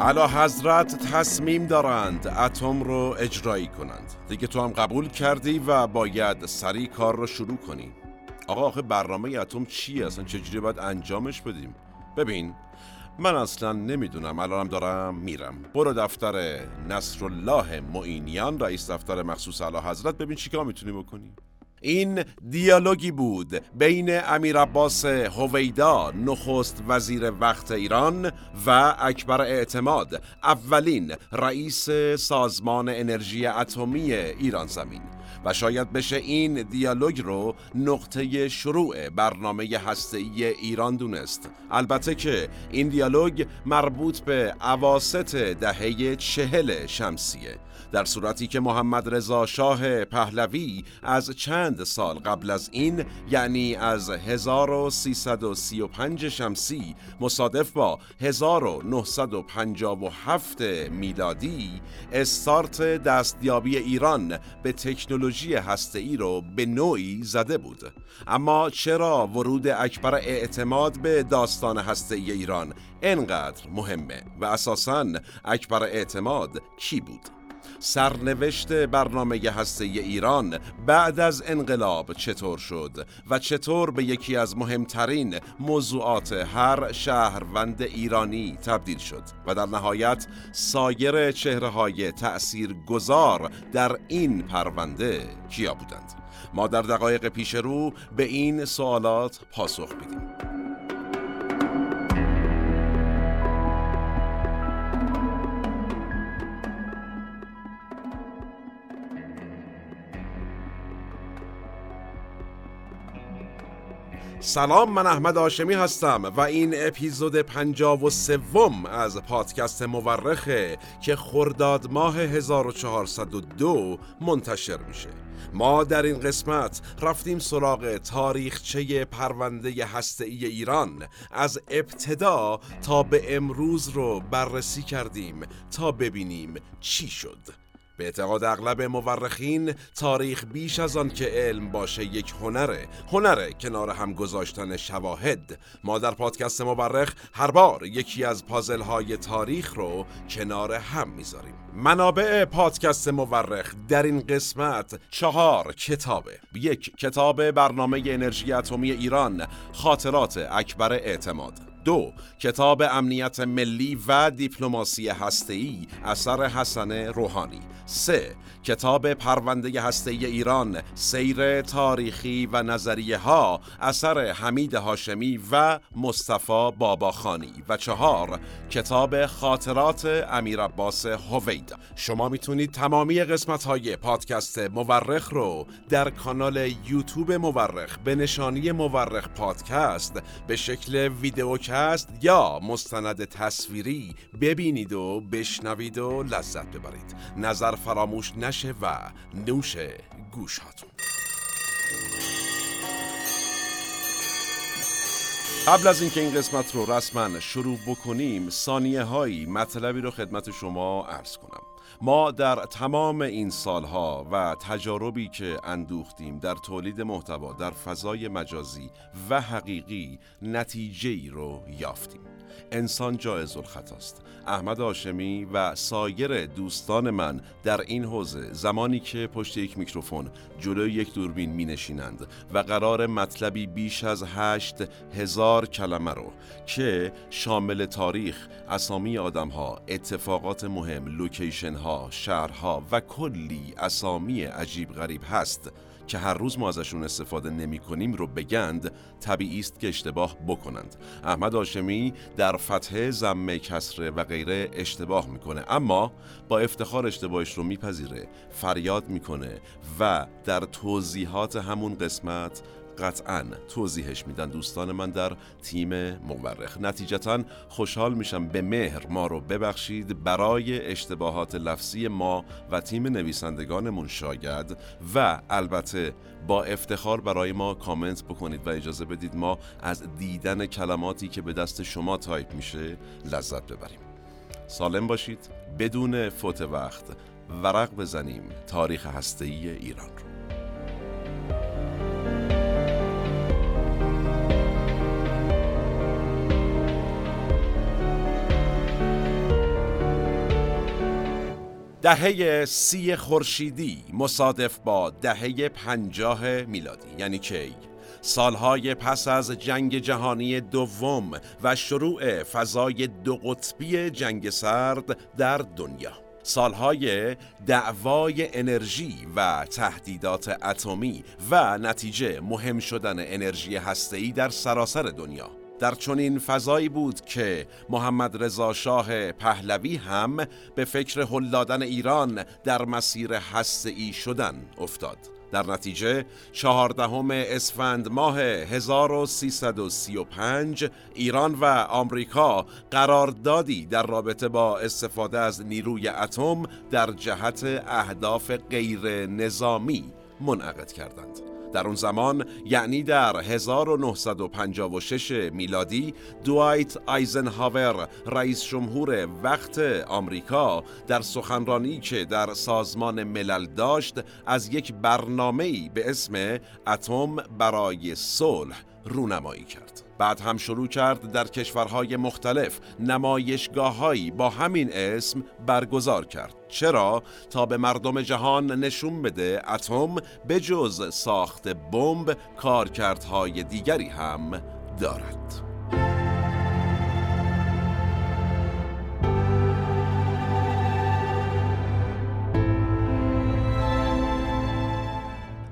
علا حضرت تصمیم دارند اتم رو اجرایی کنند. دیگه تو هم قبول کردی و باید سریع کار رو شروع کنی. آقا آخه برنامه اتم چیه؟ اصلا چجوری باید انجامش بدیم؟ ببین من اصلا نمی‌دونم. الانم دارم میرم. برو دفتر نصرالله معینیان رئیس دفتر مخصوص علا حضرت. ببین چیکار می‌تونی بکنی این دیالوگی بود بین امیر عباس هویدا نخست وزیر وقت ایران و اکبر اعتماد اولین رئیس سازمان انرژی اتمی ایران زمین. و شاید بشه این دیالوگ رو نقطه شروع برنامه هسته‌ای ایران دونست. البته که این دیالوگ مربوط به عواست دهه چهل شمسیه. در صورتی که محمد رضا شاه پهلوی از چند سال قبل از این یعنی از 1335 شمسی مصادف با 1957 میلادی استارت دستیابی ایران به تکنولوژی هسته‌ای رو به نوعی زده بود. اما چرا ورود اکبر اعتماد به داستان هسته‌ای ایران انقدر مهمه و اساساً اکبر اعتماد کی بود؟ سرنوشت برنامه هسته ایران بعد از انقلاب چطور شد و چطور به یکی از مهمترین موضوعات هر شهروند ایرانی تبدیل شد و در نهایت سایر چهره های تأثیر گذار در این پرونده کیا بودند؟ ما در دقایق پیش رو به این سوالات پاسخ بدیم. سلام من احمد آشمی هستم و این اپیزود پنجاب و سوم از پادکست مورخه که خرداد ماه 1402 منتشر میشه. ما در این قسمت رفتیم سراغ تاریخچه پرونده هسته‌ای ایران. از ابتدا تا به امروز رو بررسی کردیم تا ببینیم چی شد. به اعتقاد اغلب مورخین تاریخ بیش از آن که علم باشه یک هنره. هنره کنار هم گذاشتن شواهد. ما در پادکست مورخ هر بار یکی از پازل های تاریخ رو کنار هم می‌ذاریم. منابع پادکست مورخ در این قسمت چهار کتابه. یک کتاب برنامه انرژی اتمی ایران خاطرات اکبر اعتماد. دو کتاب امنیت ملی و دیپلماسی هسته‌ای اثر حسن روحانی. سه کتاب پرونده هسته‌ای ایران سیر تاریخی و نظریه ها اثر حمید هاشمی و مصطفی باباخانی و چهار کتاب خاطرات امیر عباس هویدا شما می‌تونید تمامی قسمت های پادکست مورخ رو در کانال یوتیوب مورخ به نشانی مورخ پادکست به شکل ویدیوکست یا مستند تصویری ببینید و بشنوید و لذت ببرید. نظر فراموش نشه و نوش گوش هاتون قبل از اینکه این قسمت رو رسما شروع بکنیم ثانیه هایی مطلبی رو خدمت شما عرض کنم. ما در تمام این سالها و تجاربی که اندوختیم در تولید محتوا در فضای مجازی و حقیقی نتیجه ای رو یافتیم. انسان جایز الخطاست. احمد هاشمی و سایر دوستان من در این حوزه زمانی که پشت یک میکروفون جلوی یک دوربین می نشینند و قراره مطلبی بیش از هشت هزار کلمه رو که شامل تاریخ، اسامی آدم ها، اتفاقات مهم، لوکیشن ها، شهرها و کلی اسامی عجیب غریب هست. که هر روز ما ازشون استفاده نمی کنیم رو بگند طبیعی است که اشتباه بکنند. احمد آشمی در فتحه زمه کسره و غیره اشتباه می‌کنه. اما با افتخار اشتباهش رو میپذیره فریاد می‌کنه و در توضیحات همون قسمت قطعا توضیحش میدن دوستان من در تیم مورخ. نتیجتا خوشحال میشم به مهر ما رو ببخشید. برای اشتباهات لفظی ما و تیم نویسندگانمون شاید و البته با افتخار برای ما کامنت بکنید و اجازه بدید ما از دیدن کلماتی که به دست شما تایپ میشه لذت ببریم. سالم باشید بدون فوت وقت ورق بزنیم. تاریخ هسته‌ای ایران دهه سی خورشیدی مصادف با دهه پنجاه میلادی. یعنی کی؟ سالهای پس از جنگ جهانی دوم و شروع فضای دو قطبی جنگ سرد در دنیا. سالهای دعوای انرژی و تهدیدات اتمی و نتیجه مهم شدن انرژی هسته‌ای در سراسر دنیا. در چنین فضایی بود که محمد رضا شاه پهلوی هم به فکر هل دادن ایران در مسیر هسته‌ای شدن افتاد در نتیجه چهاردهم اسفند ماه 1335 ایران و آمریکا قراردادی در رابطه با استفاده از نیروی اتم در جهت اهداف غیر نظامی منعقد کردند. در اون زمان یعنی در 1956 میلادی دوایت آیزنهاور رئیس جمهور وقت آمریکا در سخنرانی که در سازمان ملل داشت از یک برنامه‌ای به اسم اتم برای صلح رونمایی کرد. بعد هم شروع کرد در کشورهای مختلف نمایشگاههایی با همین اسم برگزار کرد. چرا تا به مردم جهان نشون بده اتم به جز ساخت بمب کارکردهای دیگری هم دارد.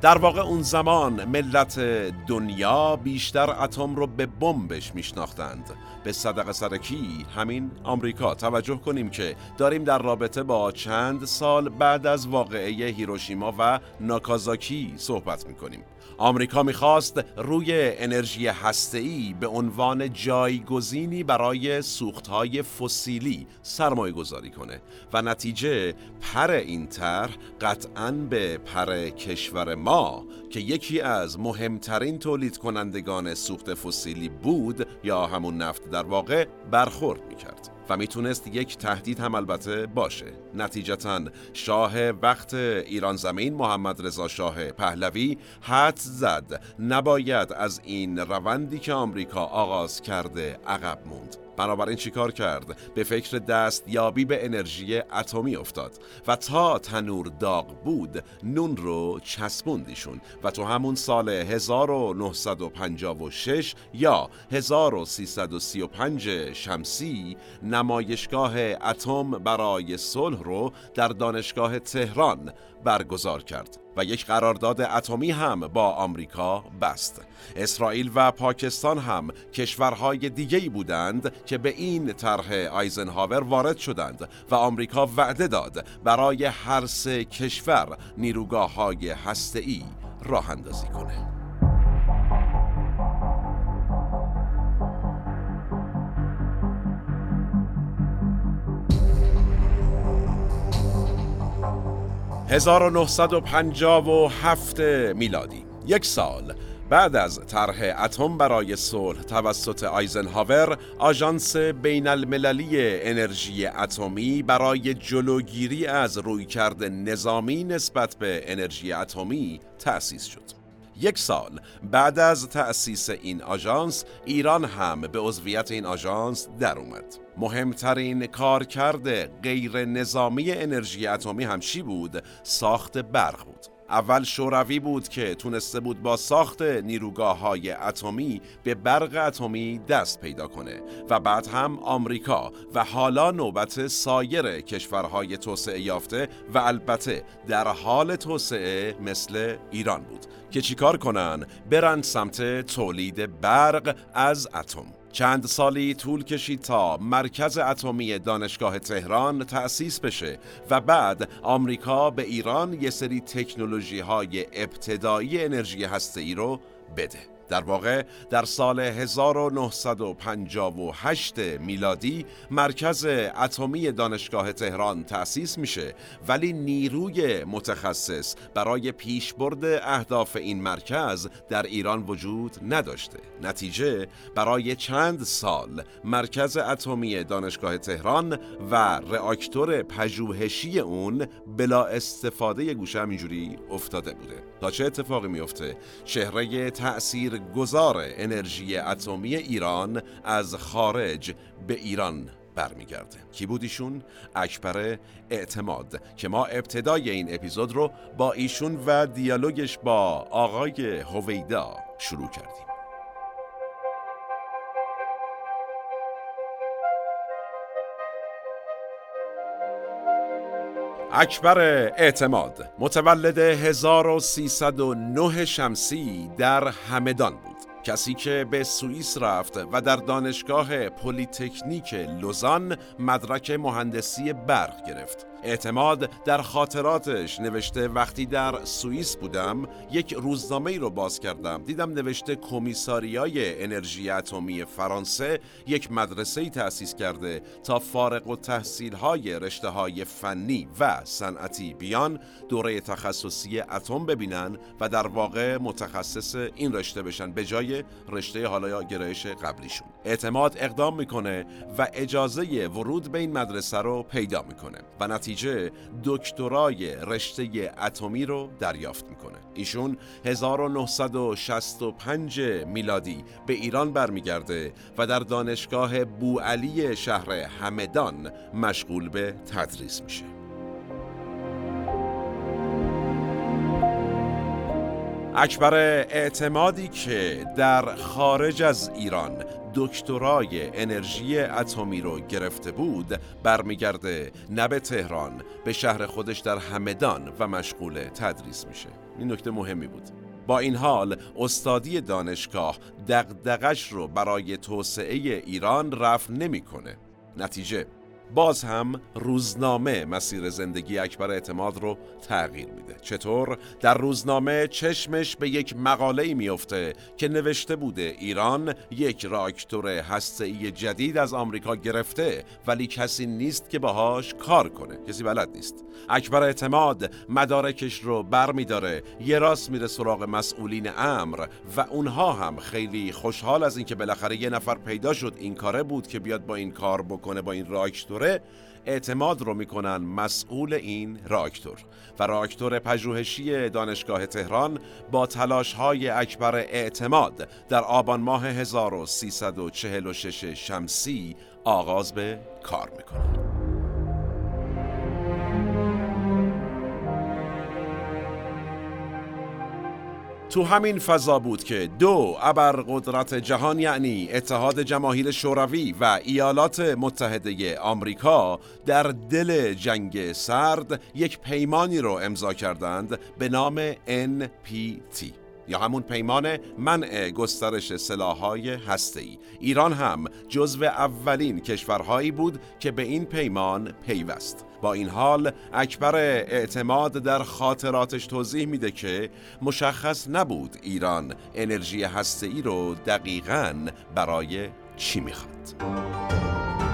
در واقع اون زمان ملت دنیا بیشتر اتم رو به بمبش میشناختند. به صدق سرکی همین آمریکا توجه کنیم که داریم در رابطه با چند سال بعد از واقعه هیروشیما و ناکازاکی صحبت می‌کنیم. آمریکا می‌خواست روی انرژی هسته‌ای به عنوان جایگزینی برای سوختهای فسیلی سرمایه گذاری کنه و نتیجه پر این طرح قطعا به پر کشور ما که یکی از مهمترین تولید کنندگان سوخت فسیلی بود یا همون نفت در واقع برخورد می‌کرد و می‌تونست یک تهدید هم البته باشه. نتیجتا شاه وقت ایران زمین محمد رضا شاه پهلوی حد زد. نباید از این روندی که آمریکا آغاز کرده عقب موند. بنابراین چیکار کرد؟ به فکر دستیابی به انرژی اتمی افتاد و تا تنور داغ بود نون رو چسبوندیشون و تو همون سال 1956 یا 1335 شمسی نمایشگاه اتم برای صلح رو در دانشگاه تهران برگزار کرد. و یک قرارداد اتمی هم با آمریکا بست. اسرائیل و پاکستان هم کشورهای دیگری بودند که به این طرح آیزنهاور وارد شدند و آمریکا وعده داد برای هر سه کشور نیروگاه های هسته‌ای راه اندازی کنه. 1957 میلادی. یک سال بعد از طرح اتم برای صلح توسط آیزنهاور آژانس بین المللی انرژی اتمی برای جلوگیری از رویکرد نظامی نسبت به انرژی اتمی تأسیس شد. یک سال. بعد از تأسیس این آژانس ایران هم به عضویت این آژانس در اومد. مهمترین کارکرد غیر نظامی انرژی اتمی همشی بود؟ ساخت برق بود. اول شوروی بود که تونسته بود با ساخت نیروگاه های اتمی به برق اتمی دست پیدا کنه و بعد هم آمریکا و حالا نوبت سایر کشورهای توسعه یافته و البته در حال توسعه مثل ایران بود که چیکار کنن؟ برند سمت تولید برق از اتم. چند سالی طول کشید تا مرکز اتمی دانشگاه تهران تأسیس بشه و بعد آمریکا به ایران یه سری تکنولوژی های ابتدایی انرژی هسته ای رو بده. در واقع در سال 1958 میلادی مرکز اتمی دانشگاه تهران تأسیس میشه ولی نیروی متخصص برای پیشبرد اهداف این مرکز در ایران وجود نداشته. نتیجه برای چند سال مرکز اتمی دانشگاه تهران و رآکتور پژوهشی اون بلا استفاده گوشه همینجوری افتاده بوده. تا چه اتفاقی میفته چهره تأثیر گذار انرژی اتمی ایران از خارج به ایران برمیگرده. کی بود ایشون؟ اکبر اعتماد که ما ابتدای این اپیزود رو با ایشون و دیالوگش با آقای هویدا شروع کردیم. اکبر اعتماد. متولد 1309 شمسی در همدان بود. کسی که به سوئیس رفت و در دانشگاه پلیتکنیک لوزان مدرک مهندسی برق گرفت. اعتماد در خاطراتش نوشته وقتی در سوئیس بودم یک روزنامه ای رو باز کردم. دیدم نوشته کمیساریای انرژی اتمی فرانسه یک مدرسه ای تأسیس کرده تا فارغ التحصیل های رشته های فنی و صنعتی بیان دوره تخصصی اتم ببینن و در واقع متخصص این رشته بشن به جای رشته حالا گرایش قبلیشون. اعتماد اقدام می‌کنه و اجازه ورود به این مدرسه رو پیدا می‌کنه. و نتیجه دکترای رشته اتمی رو دریافت می‌کنه. ایشون 1965 میلادی به ایران برمیگرده و در دانشگاه بوعلی شهر همدان مشغول به تدریس میشه. اکبر اعتمادی که در خارج از ایران دکترای انرژی اتمی رو گرفته بود برمیگرده نه به تهران. به شهر خودش در همدان و مشغول تدریس میشه. این نکته مهمی بود. با این حال استادی دانشگاه دغدغش رو برای توسعه ایران رفع نمی‌کنه. نتیجه باز هم روزنامه مسیر زندگی اکبر اعتماد رو تغییر میده. چطور؟ در روزنامه چشمش به یک مقاله میفته که نوشته بوده ایران یک راکتور هسته‌ای جدید از آمریکا گرفته ولی کسی نیست که باهاش کار کنه. کسی بلد نیست. اکبر اعتماد مدارکش رو بر میداره یه راست میره سراغ مسئولین امر و اونها هم خیلی خوشحال از اینکه بالاخره یه نفر پیدا شد. این کاره بود که بیاد با این کار بکنه با این راکتور. اعتماد رو می‌کنن مسئول این راکتور و راکتور پژوهشی دانشگاه تهران با تلاش های اکبر اعتماد در آبان ماه 1346 شمسی آغاز به کار می‌کنن تو همین فضا بود که دو ابرقدرت جهان یعنی اتحاد جماهیر شوروی و ایالات متحده آمریکا در دل جنگ سرد یک پیمانی رو امضا کردند به نام NPT یا همون پیمان منع گسترش سلاحهای هسته‌ای. ایران هم جزو اولین کشورهایی بود که به این پیمان پیوست. با این حال اکبر اعتماد در خاطراتش توضیح میده که مشخص نبود ایران انرژی هسته‌ای رو دقیقاً برای چی می‌خواد.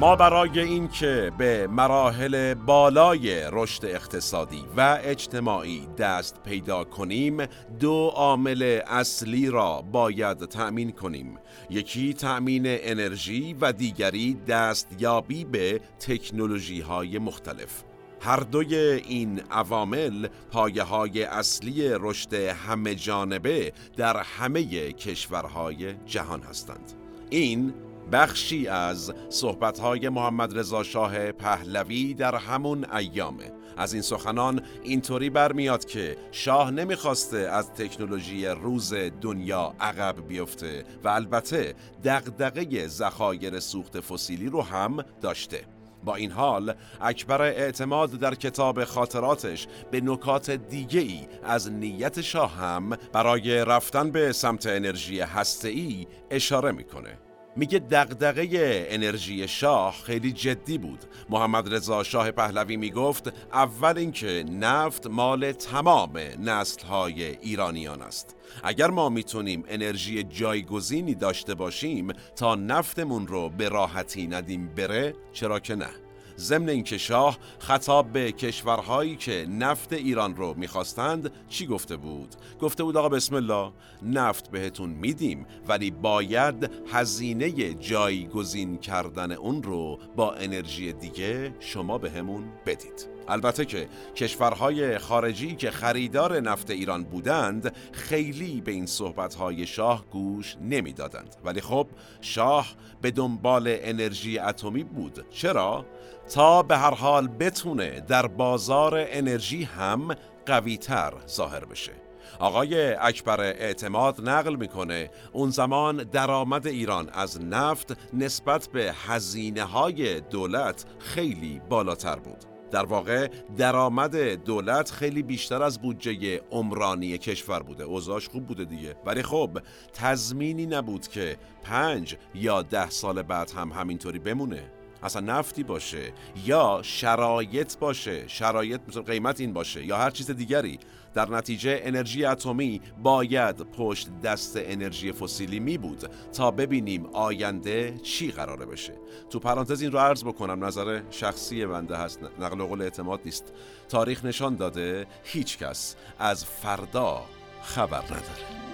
ما برای اینکه به مراحل بالای رشد اقتصادی و اجتماعی دست پیدا کنیم دو عامل اصلی را باید تأمین کنیم. یکی تأمین انرژی و دیگری دستیابی به تکنولوژی های مختلف. هر دوی این عوامل پایه های اصلی رشد همه جانبه در همه کشورهای جهان هستند. این بخشی از صحبتهای محمد رضا شاه پهلوی در همون ایامه از این سخنان اینطوری برمیاد که شاه نمی‌خواسته از تکنولوژی روز دنیا عقب بیفته و البته دغدغه ذخایر سوخت فسیلی رو هم داشته. با این حال اکبر اعتماد در کتاب خاطراتش به نکات دیگه ای از نیت شاه هم برای رفتن به سمت انرژی هسته‌ای اشاره می‌کنه. میگه دغدغه انرژی شاه خیلی جدی بود. محمد رضا شاه پهلوی می‌گفت اول اینکه نفت مال تمام نسلهای ایرانیان است. اگر ما می‌تونیم انرژی جایگزینی داشته باشیم تا نفتمون رو به راحتی ندیم بره چرا که نه؟ ضمن اینکه شاه خطاب به کشورهایی که نفت ایران رو می‌خواستند چی گفته بود؟ گفته بود آقا بسم الله نفت بهتون میدیم ولی باید هزینه جایگزین کردن اون رو با انرژی دیگه شما بهمون بدید. البته که کشورهای خارجی که خریدار نفت ایران بودند خیلی به این صحبتهای شاه گوش نمی‌دادند. ولی خب شاه به دنبال انرژی اتمی بود. چرا؟ تا به هر حال بتونه در بازار انرژی هم قویتر ظاهر بشه. آقای اکبر اعتماد نقل می‌کنه اون زمان درآمد ایران از نفت نسبت به هزینه های دولت خیلی بالاتر بود. در واقع درآمد دولت خیلی بیشتر از بودجه عمرانی کشور بوده. اوضاعش خوب بوده دیگه. ولی خب تضمینی نبود که پنج یا ده سال بعد هم همینطوری بمونه. اصلا نفتی باشه یا شرایط باشه شرایط مثل قیمت این باشه یا هر چیز دیگری. در نتیجه انرژی اتمی باید پشت دست انرژی فسیلی می بود تا ببینیم آینده چی قراره بشه. تو پرانتز این رو عرض بکنم نظر شخصی بنده هست نقل قول اعتماد نیست. تاریخ نشان داده هیچ کس از فردا خبر نداره.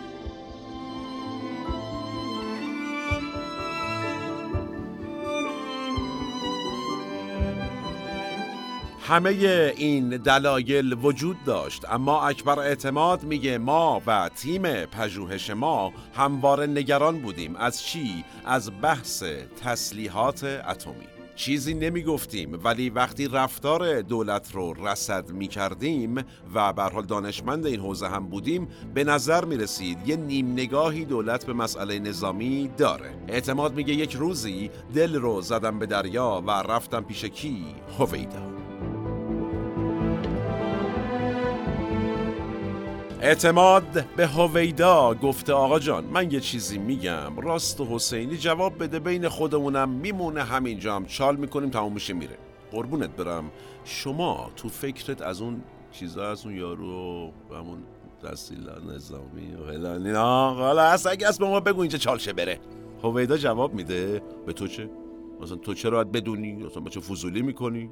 همه این دلایل وجود داشت اما اکبر اعتماد میگه ما و تیم پژوهش ما همواره نگران بودیم از چی؟ از بحث تسلیحات اتمی چیزی نمی گفتیم ولی وقتی رفتار دولت رو رسد می کردیم و حال دانشمند این حوزه هم بودیم به نظر می رسید یه نیم نگاهی دولت به مسئله نظامی داره اعتماد میگه یک روزی دل رو زدم به دریا و رفتم پیش کی؟ هویدا اعتماد به هویدا گفته آقا جان من یه چیزی میگم. راست و حسینی جواب بده بین خودمونم میمونه همینجا هم چال می‌کنیم تموم میشه میره. قربونت برم. شما تو فکرت از اون چیزا از اون یارو همون دستیلا نظامی و هلانی حالا اصلا اگه از به ما بگو اینجا چالشه بره. هویدا جواب میده. به تو چه؟ مثلا تو چرا باید بدونی؟ مثلا چه فضولی می‌کنی؟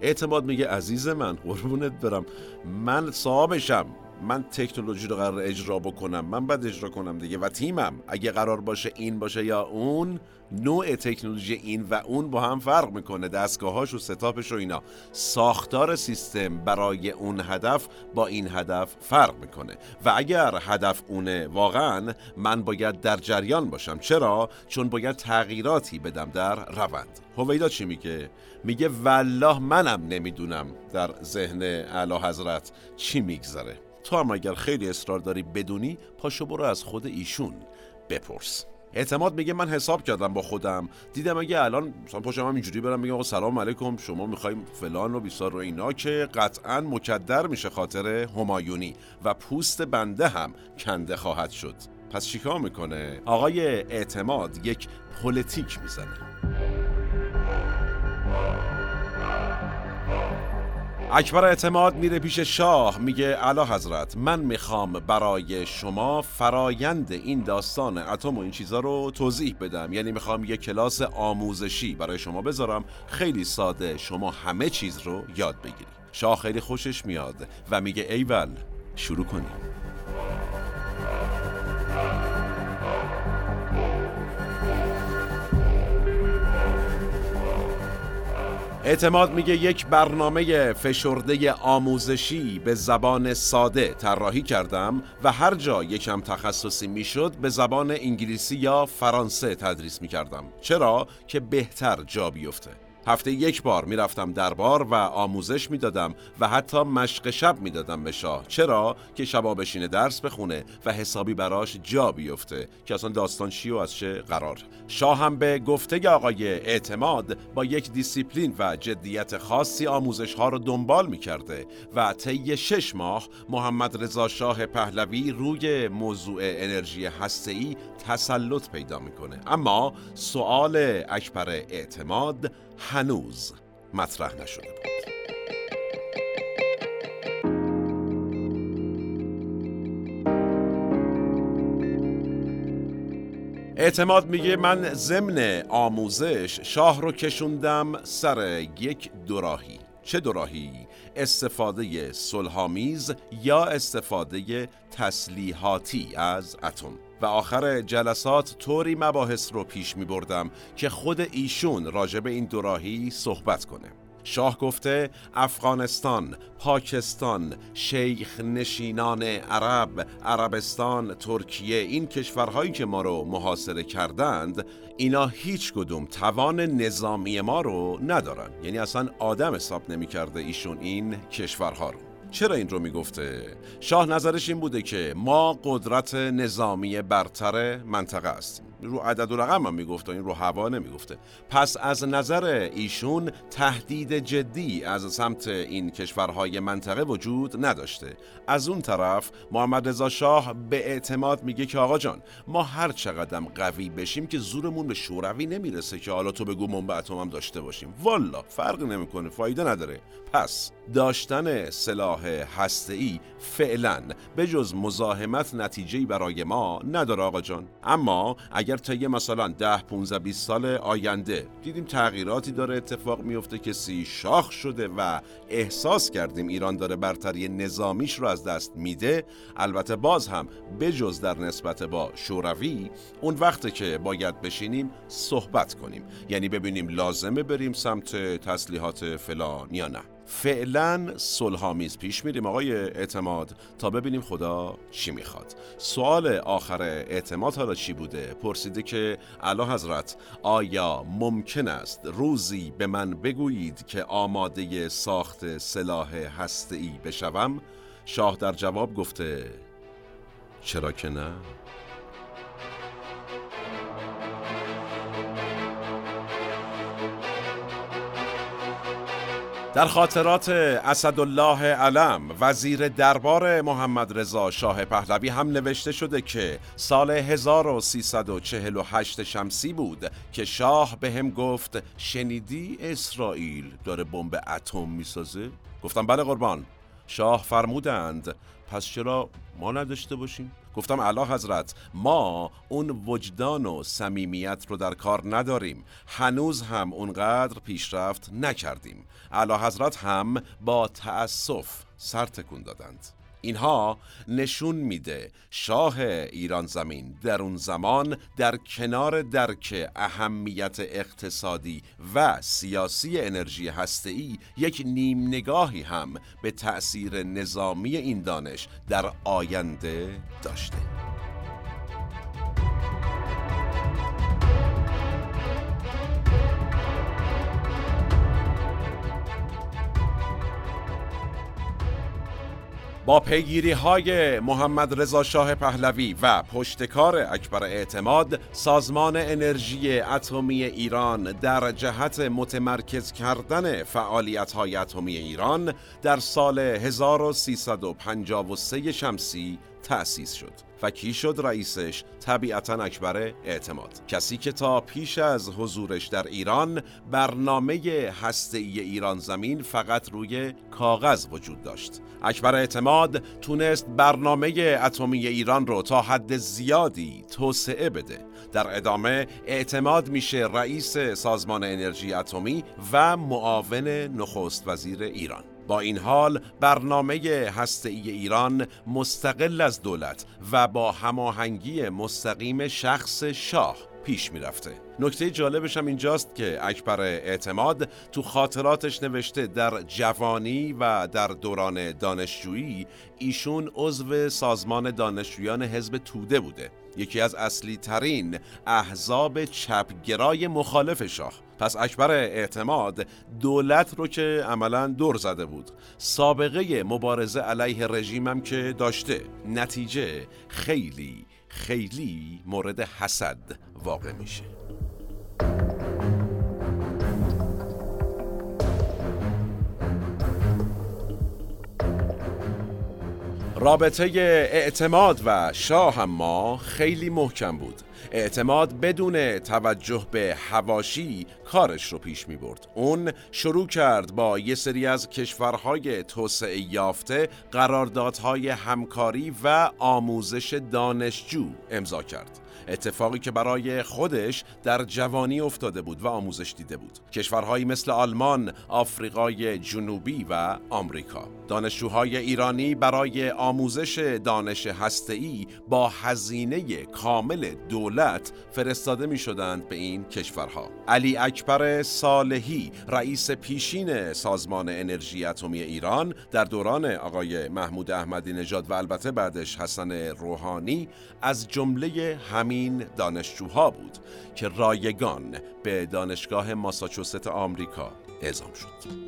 اعتماد میگه عزیز من قربونت برم. من صاحبشم. من تکنولوژی رو قرار اجرا بکنم من باید اجرا کنم دیگه. و تیمم اگه قرار باشه این باشه یا اون نوع تکنولوژی این و اون با هم فرق می‌کنه. دستگاهاش و ستاپش و اینا. ساختار سیستم برای اون هدف با این هدف فرق می‌کنه. و اگر هدف اونه واقعا من باید در جریان باشم. چرا؟ چون باید تغییراتی بدم در روند. هویدا چی میگه؟ میگه والله منم نمی‌دونم در ذهن اعلی حضرت چی میگذره. تو هم اگر خیلی اصرار داری بدونی پاشو برو از خود ایشون. بپرس. اعتماد میگه من حساب کردم با خودم. دیدم اگه الان مثلا پاشم هم اینجوری برم میگم آقا سلام علیکم شما می‌خوایم فلان و بیسار رو اینا که قطعا مکدر میشه خاطر همایونی و پوست بنده هم کنده خواهد شد. پس چیکار می‌کنه؟ آقای اعتماد یک پلیتیک می‌زنه. اکبر اعتماد میره پیش شاه. میگه اعلی حضرت من می‌خوام برای شما فرایند این داستان اتم و این چیزا رو توضیح بدم. یعنی می‌خوام یه کلاس آموزشی برای شما بذارم. خیلی ساده شما همه چیز رو یاد بگیری. شاه خیلی خوشش میاد و میگه ایول شروع کنیم. اعتماد میگه یک برنامه فشرده آموزشی به زبان ساده طراحی کردم و هر جا یکم تخصصی می‌شد به زبان انگلیسی یا فرانسه تدریس می‌کردم. چرا؟ که بهتر جا بیفته. هفته یک بار می‌رفتم دربار و آموزش می‌دادم و حتی مشق شب می‌دادم به شاه. چرا؟ که شبا بشینه درس بخونه و حسابی براش جا بیفته که اصلا داستان چیه و از چه قراره. شاه هم به گفته آقای اعتماد با یک دیسیپلین و جدیت خاصی آموزش ها رو دنبال می‌کرده و طی شش ماه محمد رضا شاه پهلوی روی موضوع انرژی هسته‌ای تسلط پیدا می‌کنه. اما سوال اکبر اعتماد هنوز مطرح نشده بود. اعتماد میگه من ضمن آموزش شاه رو کشوندم سر یک دوراهی. چه دوراهی؟ استفاده صلحآمیز یا استفاده تسلیحاتی از اتم؟ و آخر جلسات طوری مباحث رو پیش می بردم که خود ایشون راجب این دوراهی صحبت کنه. شاه گفته افغانستان، پاکستان، شیخ نشینان عرب، عربستان، ترکیه این کشورهایی که ما رو محاصره کردند اینا هیچ کدوم توان نظامی ما رو ندارن. یعنی اصلا آدم حساب نمی کرده ایشون این کشورها رو. چرا این رو می‌گفته؟ شاه نظرش این بوده که ما قدرت نظامی برتر منطقه هستیم. رو عدد و رقم هم می‌گفته این رو هوا نمی‌گفته. پس از نظر ایشون تهدید جدی از سمت این کشورهای منطقه وجود نداشته. از اون طرف محمد رضا شاه به اعتماد میگه که آقا جان ما هر چقدر قوی بشیم که زورمون به شوروی نمی‌رسه که حالا تو بگو اتم هم داشته باشیم. والا فرق نمی‌کنه فایده نداره. پس داشتن سلاح هسته‌ای فعلا به جز مزاحمت نتیجه‌ای برای ما نداره آقا جان. اما اگر طی مثلا 10 15 20 سال آینده دیدیم تغییراتی داره اتفاق میفته که سی شاخ شده و احساس کردیم ایران داره برتری نظامیش رو از دست میده البته باز هم بجز در نسبت با شوروی اون وقته که باید بشینیم صحبت کنیم. یعنی ببینیم لازمه بریم سمت تسلیحات فلان یا نه. فعلا صلحآمیز پیش میریم آقای اعتماد. تا ببینیم خدا چی می‌خواد. سوال آخر اعتماد حالا چی بوده؟ پرسیده که اعلی حضرت آیا ممکن است روزی به من بگویید که آماده ساخت سلاح هسته‌ای بشوم؟ شاه در جواب گفته چرا که نه. در خاطرات اسدالله علم وزیر دربار محمد رضا شاه پهلوی هم نوشته شده که سال 1348 شمسی بود که شاه به هم گفت شنیدی اسرائیل داره بمب اتم می‌سازه؟ گفتم بله قربان شاه فرمودند پس چرا ما نداشته باشیم؟ گفتم اعلی حضرت ما اون وجدان و صمیمیت رو در کار نداریم. هنوز هم اونقدر پیشرفت نکردیم. اعلی حضرت هم با تأسف سر تکون دادند. اینها نشون میده شاه ایران زمین در اون زمان در کنار درک اهمیت اقتصادی و سیاسی انرژی هسته‌ای یک نیم نگاهی هم به تأثیر نظامی این دانش در آینده داشته. با پیگیری های محمد رضا شاه پهلوی و پشتکار اکبر اعتماد سازمان انرژی اتمی ایران در جهت متمرکز کردن فعالیت های اتمی ایران در سال 1353 شمسی تأسیس شد و کی شد رئیسش؟ طبیعتا اکبر اعتماد. کسی که تا پیش از حضورش در ایران برنامه هسته ایران زمین فقط روی کاغذ وجود داشت. اکبر اعتماد تونست برنامه اتمی ایران رو تا حد زیادی توسعه بده. در ادامه اعتماد میشه رئیس سازمان انرژی اتمی و معاون نخست وزیر ایران. با این حال برنامه هسته ایران مستقل از دولت و با هماهنگی مستقیم شخص شاه پیش می‌رفته. نکته جالبش هم اینجاست که اکبر اعتماد تو خاطراتش نوشته در جوانی و در دوران دانشجویی ایشون عضو سازمان دانشجویان حزب توده بوده. یکی از اصلی ترین احزاب چپگرای مخالف شاه. پس اکبر اعتماد دولت رو که عملا دور زده بود. سابقه مبارزه علیه رژیمم که داشته. نتیجه خیلی خیلی مورد حسد واقع میشه. رابطه اعتماد و شاه ما خیلی محکم بود. اعتماد بدون توجه به هواشی کارش رو پیش می برد. اون شروع کرد با یه سری از کشورهای توسعه یافته قراردادهای همکاری و آموزش دانشجو امضا کرد. اتفاقی که برای خودش در جوانی افتاده بود و آموزش دیده بود. کشورهایی مثل آلمان، آفریقای جنوبی و آمریکا. دانشجوهای ایرانی برای آموزش دانش هسته‌ای با هزینه کامل دولت فرستاده می شدند به این کشورها. علی اکبر صالحی رئیس پیشین سازمان انرژی اتمی ایران در دوران آقای محمود احمدی نژاد و البته بعدش حسن روحانی از جمله همین این دانشجوها بود که رایگان به دانشگاه ماساچوست آمریکا اعزام شد.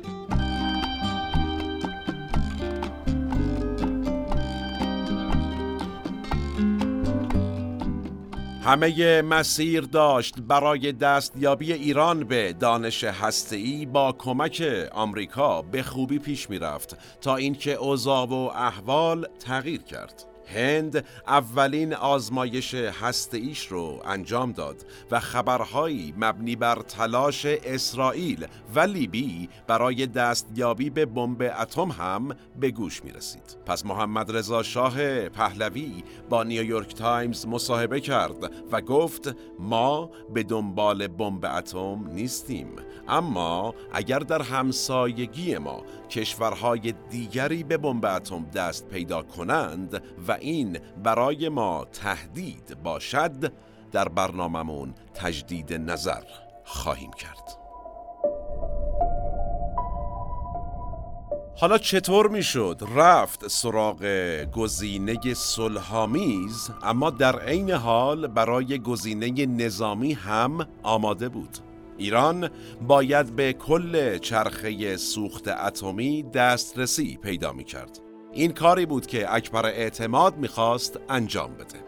همه مسیر داشت برای دستیابی ایران به دانش هسته‌ای با کمک آمریکا به خوبی پیش می‌رفت تا اینکه اوضاع و احوال تغییر کرد. هند اولین آزمایش ایش رو انجام داد و خبرهایی مبنی بر تلاش اسرائیل و لیبی برای دستیابی به بمب اتم هم به گوش می رسید. پس محمد رضا شاه پهلوی با نیویورک تایمز مصاحبه کرد و گفت ما به دنبال بمب اتم نیستیم اما اگر در همسایگی ما کشورهای دیگری به بمب اتم دست پیدا کنند و این برای ما تهدید باشد در برنامهمون تجدید نظر خواهیم کرد. حالا چطور می‌شد رفت سراغ گزینه صلحآمیز اما در عین حال برای گزینه نظامی هم آماده بود؟ ایران باید به کل چرخه سوخت اتمی دسترسی پیدا می کرد. این کاری بود که اکبر اعتماد می‌خواست انجام بده.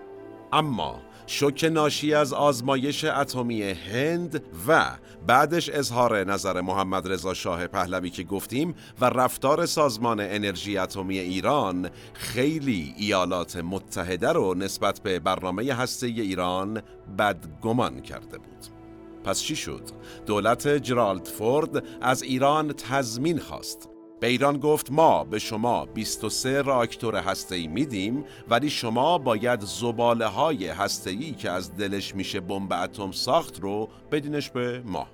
اما شوک ناشی از آزمایش اتمی هند و بعدش اظهار نظر محمد رضا شاه پهلوی که گفتیم و رفتار سازمان انرژی اتمی ایران خیلی ایالات متحده رو نسبت به برنامه هسته ایران بدگمان کرده بود. پس چی شد؟ دولت جرالد فورد از ایران تضمین خواست. به ایران گفت ما به شما 23 راکتور هسته‌ای میدیم ولی شما باید زباله های هسته‌ای که از دلش میشه بمب اتم ساخت رو بدینش به ما.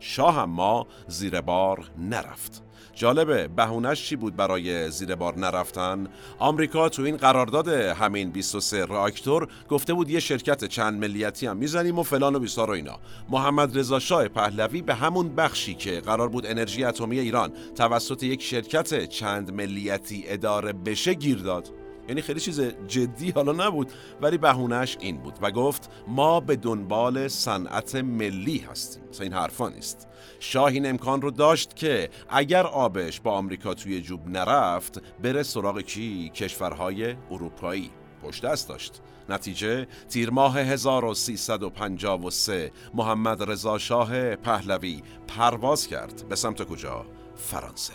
شاه هم ما زیر بار نرفت. جالبه بهونش چی بود برای زیر بار نرفتن؟ آمریکا تو این قرارداد همین 23 راکتور گفته بود یه شرکت چند ملیتی هم می‌زنیم و فلان و بیسار و اینا. محمد رضا شاه پهلوی به همون بخشی که قرار بود انرژی اتمی ایران توسط یک شرکت چند ملیتی اداره بشه گیر داد. یعنی خیلی چیز جدی حالا نبود ولی بهونش این بود و گفت ما به دنبال صنعت ملی هستیم. مثلا این حرفا نیست. شاه این امکان رو داشت که اگر آبش با آمریکا توی جوب نرفت بره سراغ کی؟ کشورهای اروپایی. پشت دست داشت. نتیجه تیر ماه 1353 محمد رضا شاه پهلوی پرواز کرد. به سمت کجا؟ فرانسه.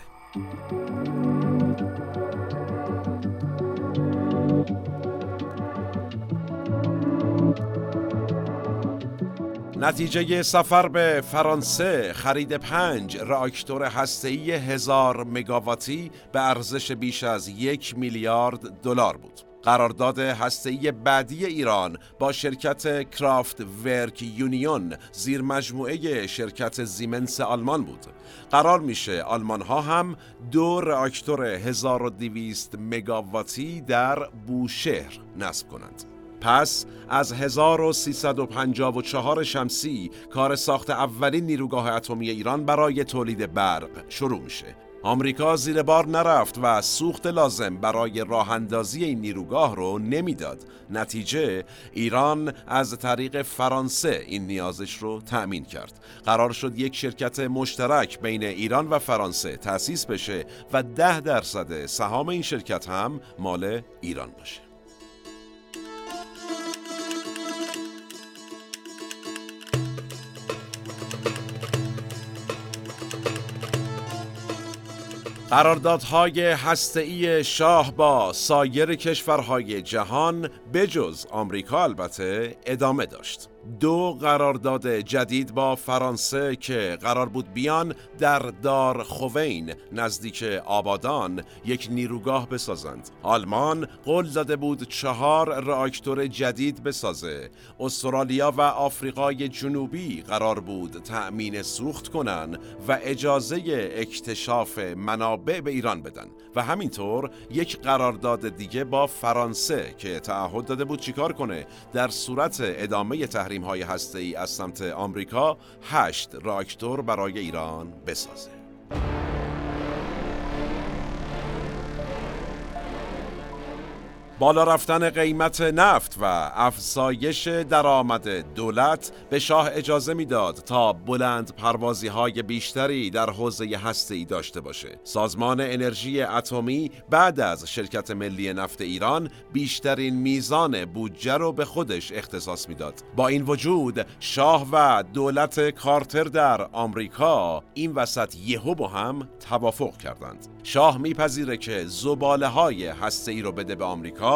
نتیجه سفر به فرانسه خرید پنج راکتور هسته‌ای هزار مگاواتی به ارزش بیش از یک میلیارد دلار بود. قرارداد هسته‌ای بعدی ایران با شرکت کرافت ورک یونیون زیر مجموعه شرکت زیمنس آلمان بود. قرار میشه آلمان ها هم دو راکتور 1200 مگاواتی در بوشهر نصب کنند. پس از 1354 شمسی کار ساخت اولین نیروگاه اتمی ایران برای تولید برق شروع میشه آمریکا زیر بار نرفت و سوخت لازم برای راه اندازی این نیروگاه رو نمی‌داد. نتیجه ایران از طریق فرانسه این نیازش رو تأمین کرد. قرار شد یک شرکت مشترک بین ایران و فرانسه تأسیس بشه و ده درصد سهام این شرکت هم مال ایران باشه. قراردادهای هسته‌ای شاه با سایر کشورهای جهان بجز آمریکا البته ادامه داشت. دو قرارداد جدید با فرانسه که قرار بود بیان در دار خوین نزدیک آبادان یک نیروگاه بسازند. آلمان قول داده بود چهار راکتور جدید بسازه. استرالیا و آفریقای جنوبی قرار بود تأمین سوخت کنن و اجازه اکتشاف منابع به ایران بدن. و همینطور یک قرارداد دیگه با فرانسه که تعهد داده بود چیکار کنه در صورت ادامه تحریم تحریم های هسته ای از سمت آمریکا هشت راکتور برای ایران بسازه. بالا رفتن قیمت نفت و افزایش درآمد دولت به شاه اجازه می‌داد تا بلند پروازی های بیشتری در حوزه ای داشته باشه. سازمان انرژی اتمی بعد از شرکت ملی نفت ایران بیشترین میزان بودجه رو به خودش اختصاص می‌داد. با این وجود شاه و دولت کارتر در آمریکا این وسط یهو با هم توافق کردند. شاه میپذیره که زباله های ای رو بده به آمریکا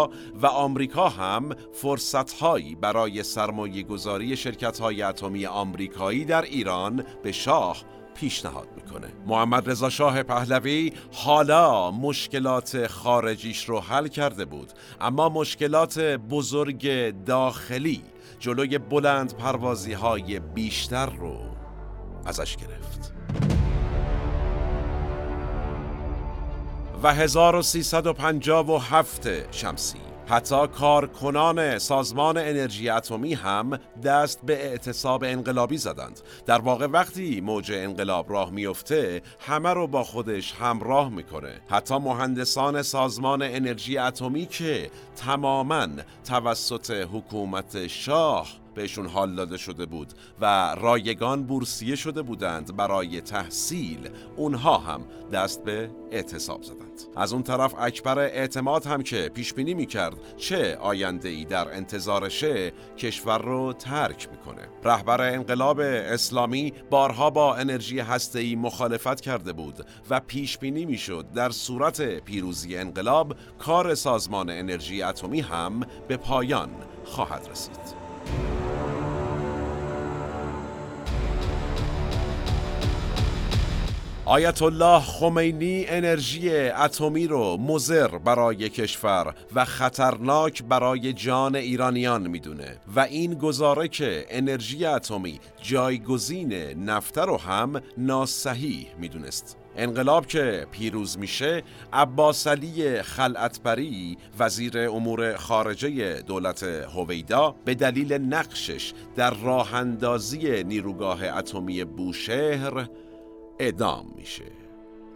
و آمریکا هم فرصتهایی برای سرمایه گذاری شرکت های اتمی آمریکایی در ایران به شاه پیشنهاد می‌کنه. محمد رضا شاه پهلوی حالا مشکلات خارجیش رو حل کرده بود اما مشکلات بزرگ داخلی جلوی بلند پروازی های بیشتر رو ازش گرفت. و 1357 شمسی. حتی کارکنان سازمان انرژی اتمی هم دست به اعتصاب انقلابی زدند. در واقع وقتی موج انقلاب راه میفته همه رو با خودش همراه می‌کنه. حتی مهندسان سازمان انرژی اتمی که تماما توسط حکومت شاه بهشون حال داده شده بود و رایگان بورسیه شده بودند برای تحصیل اونها هم دست به اعتصاب زدند. از اون طرف اکبر اعتماد هم که پیش بینی می‌کرد چه آینده ای در انتظارشه کشور رو ترک می‌کنه. رهبر انقلاب اسلامی بارها با انرژی هسته‌ای مخالفت کرده بود و پیش بینی می‌شد. در صورت پیروزی انقلاب کار سازمان انرژی اتمی هم به پایان خواهد رسید. آیت الله خمینی انرژی اتمی رو مزر برای کشور و خطرناک برای جان ایرانیان می‌دونه و این گزاره که انرژی اتمی جایگزین نفت رو هم ناصحیح می‌دونست. انقلاب که پیروز میشه عباس علی خلعتبری وزیر امور خارجه دولت هویدا به دلیل نقشش در راه اندازی نیروگاه اتمی بوشهر اعدام میشه.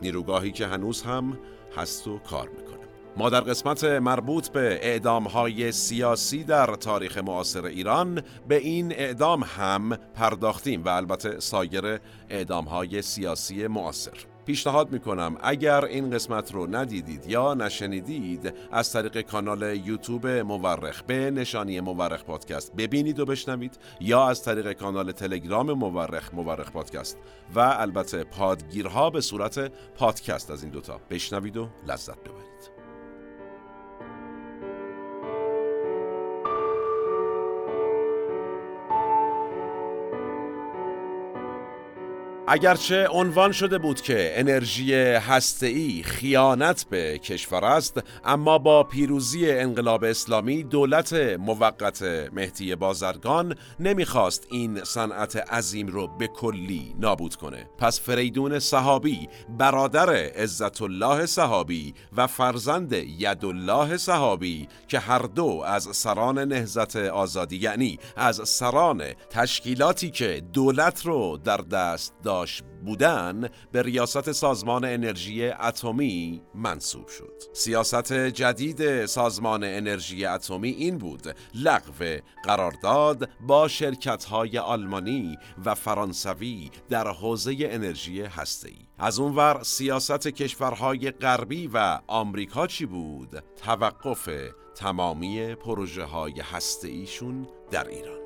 نیروگاهی که هنوز هم هست و کار می‌کنه. ما در قسمت مربوط به اعدام های سیاسی در تاریخ معاصر ایران به این اعدام هم پرداختیم و البته سایر اعدام های سیاسی معاصر. پیشنهاد می‌کنم. اگر این قسمت رو ندیدید یا نشنیدید از طریق کانال یوتیوب مورخ به نشانی مورخ پادکست ببینید و بشنوید یا از طریق کانال تلگرام مورخ مورخ پادکست. و البته پادگیرها به صورت پادکست از این دوتا. بشنوید و لذت ببرید. اگرچه عنوان شده بود که انرژی هسته‌ای خیانت به کشور است اما با پیروزی انقلاب اسلامی دولت موقت مهدی بازرگان نمی‌خواست این صنعت عظیم رو به کلی نابود کنه. پس فریدون صحابی برادر عزت الله صحابی و فرزند یدالله صحابی که هر دو از سران نهزت آزادی یعنی از سران تشکیلاتی که دولت رو در دست داشت بودن به ریاست سازمان انرژی اتمی منصوب شد. سیاست جدید سازمان انرژی اتمی این بود لغو قرارداد با شرکت های آلمانی و فرانسوی در حوزه انرژی هسته‌ای. از اونور سیاست کشورهای غربی و آمریکا چی بود؟ توقف تمامی پروژه های هسته‌ایشون در ایران.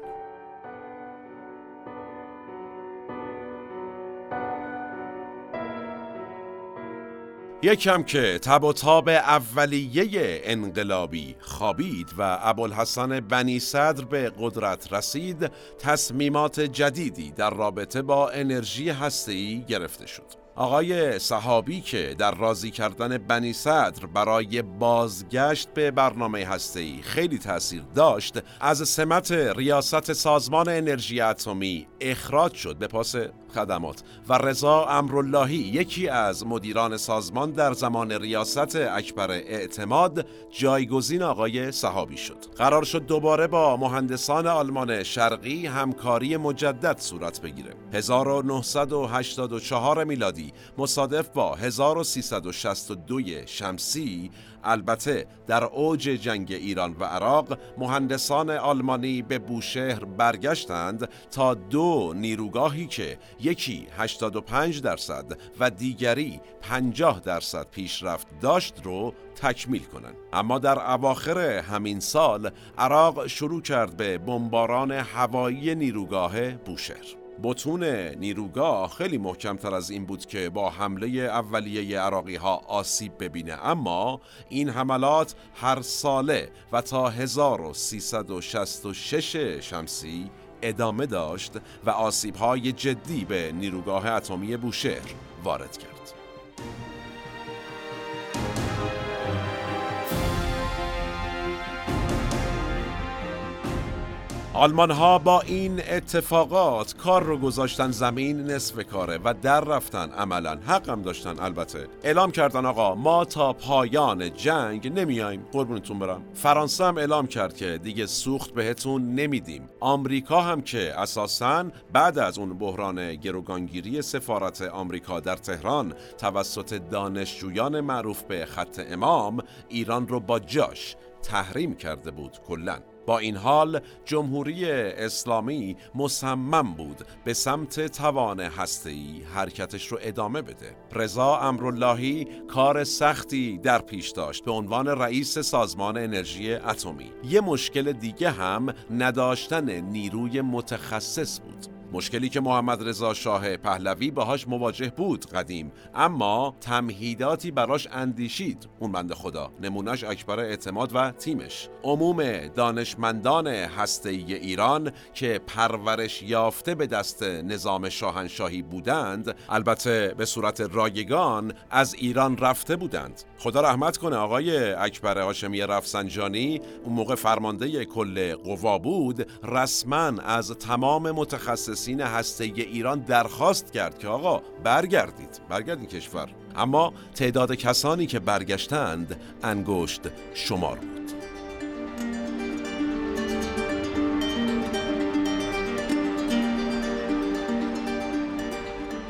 یکم که تب و تاب اولیه انقلابی خوابید و ابوالحسن بنی صدر به قدرت رسید تصمیمات جدیدی در رابطه با انرژی هسته‌ای گرفته شد. آقای صحابی که در راضی کردن بنی صدر برای بازگشت به برنامه هسته‌ای خیلی تاثیر داشت از سمت ریاست سازمان انرژی اتمی اخراج شد به پاس خدمات. و رضا امراللهی یکی از مدیران سازمان در زمان ریاست اکبر اعتماد جایگزین آقای صحابی شد. قرار شد دوباره با مهندسان آلمان شرقی همکاری مجدد صورت بگیره. 1984 میلادی مصادف با 1362 شمسی البته در اوج جنگ ایران و عراق مهندسان آلمانی به بوشهر برگشتند تا دو نیروگاهی که یکی 85 درصد و دیگری 50 درصد پیشرفت داشت رو تکمیل کنند. اما در اواخر همین سال عراق شروع کرد به بمباران هوایی نیروگاه بوشهر. بتون نیروگاه خیلی محکمتر از این بود که با حمله اولیه عراقی ها آسیب ببینه اما این حملات هر ساله و تا 1366 شمسی ادامه داشت و آسیب های جدی به نیروگاه اتمی بوشهر وارد کرد. آلمان ها با این اتفاقات کار رو گذاشتن زمین نصف کاره و در رفتن عملا. حقم داشتن البته. اعلام کردن آقا ما تا پایان جنگ نمیایم. قربونتون برم. فرانسه هم اعلام کرد که دیگه سوخت بهتون نمیدیم. آمریکا هم که اساسا بعد از اون بحران گروگانگیری سفارت آمریکا در تهران توسط دانشجویان معروف به خط امام ایران رو با جاش تحریم کرده بود کلا. با این حال جمهوری اسلامی مصمم بود به سمت توان هسته‌ای حرکتش رو ادامه بده. رضا امراللهی کار سختی در پیش داشت به عنوان رئیس سازمان انرژی اتمی. یه مشکل دیگه هم نداشتن نیروی متخصص بود. مشکلی که محمد رضا شاه پهلوی باهاش مواجه بود قدیم اما تمهیداتی براش اندیشید. اون بنده خدا. نمونهش اکبر اعتماد و تیمش. عموم دانشمندان هسته ایران که پرورش یافته به دست نظام شاهنشاهی بودند البته به صورت رایگان از ایران رفته بودند. خدا رحمت کنه آقای اکبر هاشمی رفسنجانی اون موقع فرمانده کل قوا بود رسما از تمام متخصص مهندسین هسته ایران درخواست کرد که آقا برگردید برگردید کشور. اما تعداد کسانی که برگشتند انگشت شمار بود.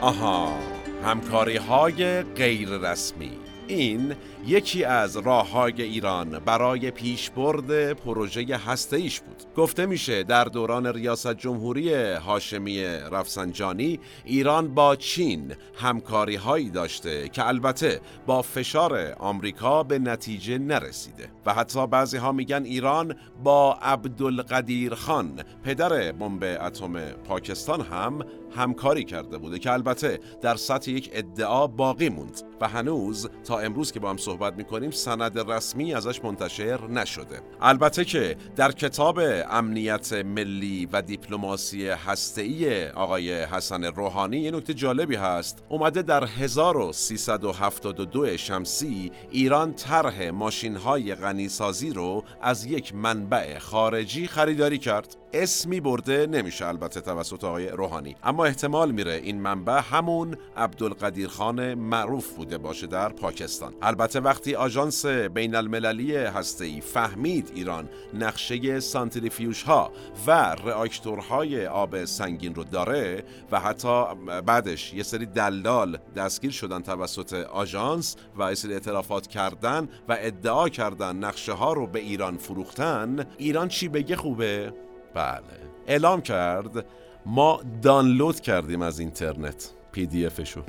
آها همکاری های غیر رسمی این یکی از راه های ایران برای پیشبرد پروژه هسته ایش بود. گفته میشه در دوران ریاست جمهوری هاشمی رفسنجانی ایران با چین همکاری هایی داشته که البته با فشار آمریکا به نتیجه نرسیده. و حتی بعضی ها میگن ایران با عبدالقدیر خان پدر بمب اتم پاکستان هم همکاری کرده بوده که البته در سطح یک ادعا باقی موند و هنوز تا امروز که با هم صحبت می‌کنیم سند رسمی ازش منتشر نشده. البته که در کتاب امنیت ملی و دیپلماسی هسته‌ای آقای حسن روحانی یه نکته جالبی هست. اومده در 1372 شمسی ایران طرح ماشین‌های غنیسازی رو از یک منبع خارجی خریداری کرد. اسمی برده نمیشه البته توسط آقای روحانی. اما احتمال میره این منبع همون عبدالقدیر خان معروف بوده باشه در پاکستان. البته وقتی آژانس بین المللی هسته فهمید ایران نقشه سانتریفیوژ ها و رآکتورهای آب سنگین رو داره و حتی بعدش یه سری دلال دستگیر شدن توسط آژانس و یه سری اعترافات کردن و ادعا کردن نقشه ها رو به ایران فروختن ایران چی بگه خوبه؟ بله. اعلام کرد ما دانلود کردیم از اینترنت پی دی افشو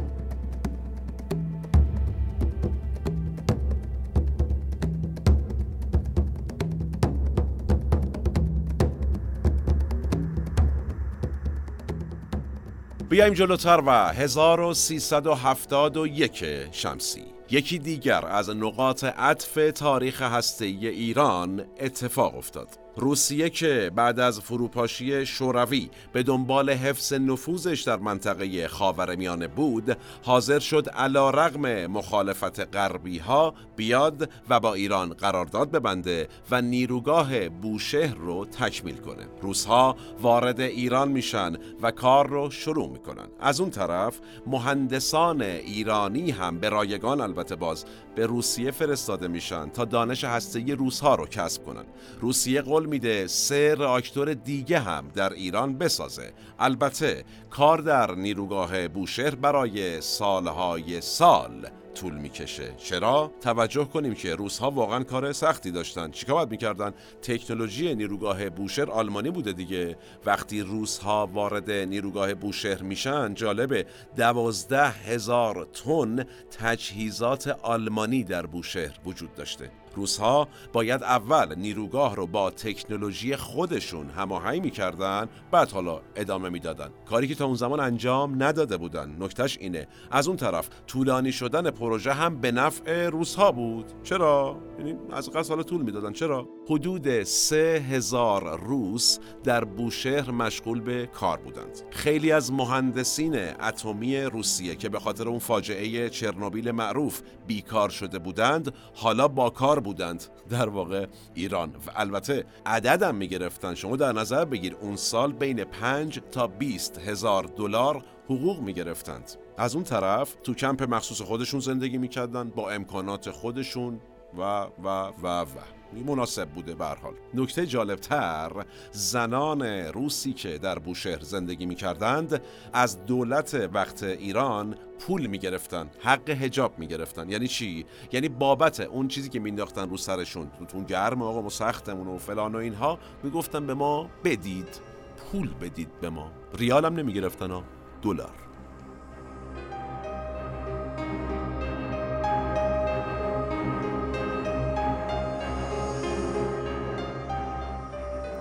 بیایم جلوتر و 1371 شمسی. یکی دیگر از نقاط عطف تاریخ هسته‌ای ایران اتفاق افتاد. روسیه که بعد از فروپاشی شوروی به دنبال حفظ نفوذش در منطقه خاورمیانه بود حاضر شد علا رغم مخالفت غربی ها بیاد و با ایران قرارداد ببنده و نیروگاه بوشهر رو تکمیل کنه. روسها وارد ایران میشن و کار رو شروع می‌کنن. از اون طرف مهندسان ایرانی هم به رایگان البته باز به روسیه فرستاده میشن تا دانش هسته‌ای روسها رو کسب کنن. روسیه قول میده سه راکتور دیگه هم در ایران بسازه. البته کار در نیروگاه بوشهر برای سالهای سال طول می‌کشه. چرا؟ توجه کنیم که روزها واقعا کار سختی داشتن. چیکار باید می‌کردن؟ تکنولوژی نیروگاه بوشهر آلمانی بوده دیگه. وقتی روزها وارد نیروگاه بوشهر میشن جالبه دوازده هزار تن تجهیزات آلمانی در بوشهر وجود داشته. روزها باید اول نیروگاه رو با تکنولوژی خودشون هماهنگ می‌کردن بعد حالا ادامه می‌دادن. کاری که تا اون زمان انجام نداده بودن. نکتهش اینه. از اون طرف طولانی شدن پروژه هم به نفع روزها بود. چرا؟ یعنی از قصد حالا طول می‌دادن. چرا؟ حدود سه هزار روس در بوشهر مشغول به کار بودند. خیلی از مهندسین اتمی روسیه که به خاطر اون فاجعه چرنوبیل معروف بیکار شده بودند حالا با کار بودند. در واقع ایران. و البته عددم می‌گرفتن. شما در نظر بگیر اون سال بین 5 تا 20 هزار دلار حقوق می‌گرفتند. از اون طرف تو کمپ مخصوص خودشون زندگی می‌کردن با امکانات خودشون و و و و. مناسب بوده به حال. نکته جالبتر زنان روسی که در بوشهر زندگی می کردند از دولت وقت ایران پول می گرفتن حق هجاب می گرفتن یعنی چی؟ یعنی بابت اون چیزی که مینداختن رو سرشون. تو گرم آقا ما سختمون و فلان و اینها. می‌گفتن به ما بدید پول بدید به ما. ریال هم نمی گرفتن ها دلار.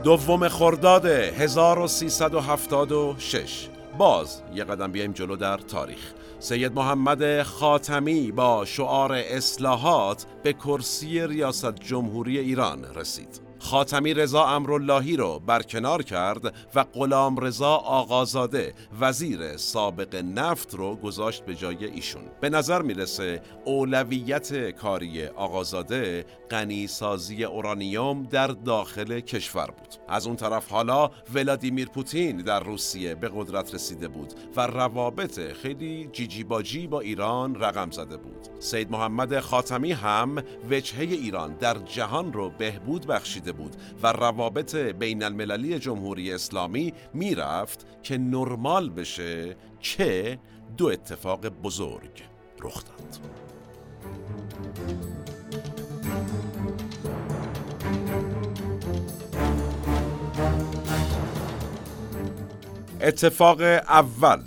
دوم خرداد 1376 باز یه قدم بیایم جلو در تاریخ. سید محمد خاتمی با شعار اصلاحات به کرسی ریاست جمهوری ایران رسید. خاتمی رضا امراللهی رو برکنار کرد و غلام رضا آقازاده وزیر سابق نفت رو گذاشت به جای ایشون. به نظر می‌رسه اولویت کاری آقازاده غنیسازی اورانیوم در داخل کشور بود. از اون طرف حالا ولادیمیر پوتین در روسیه به قدرت رسیده بود و روابط خیلی جیجی باجی با ایران رقم زده بود. سید محمد خاتمی هم وجهه ایران در جهان رو بهبود بخشیده بود و روابط بین المللی جمهوری اسلامی می‌رفت که نرمال بشه که دو اتفاق بزرگ رخ داد. اتفاق اول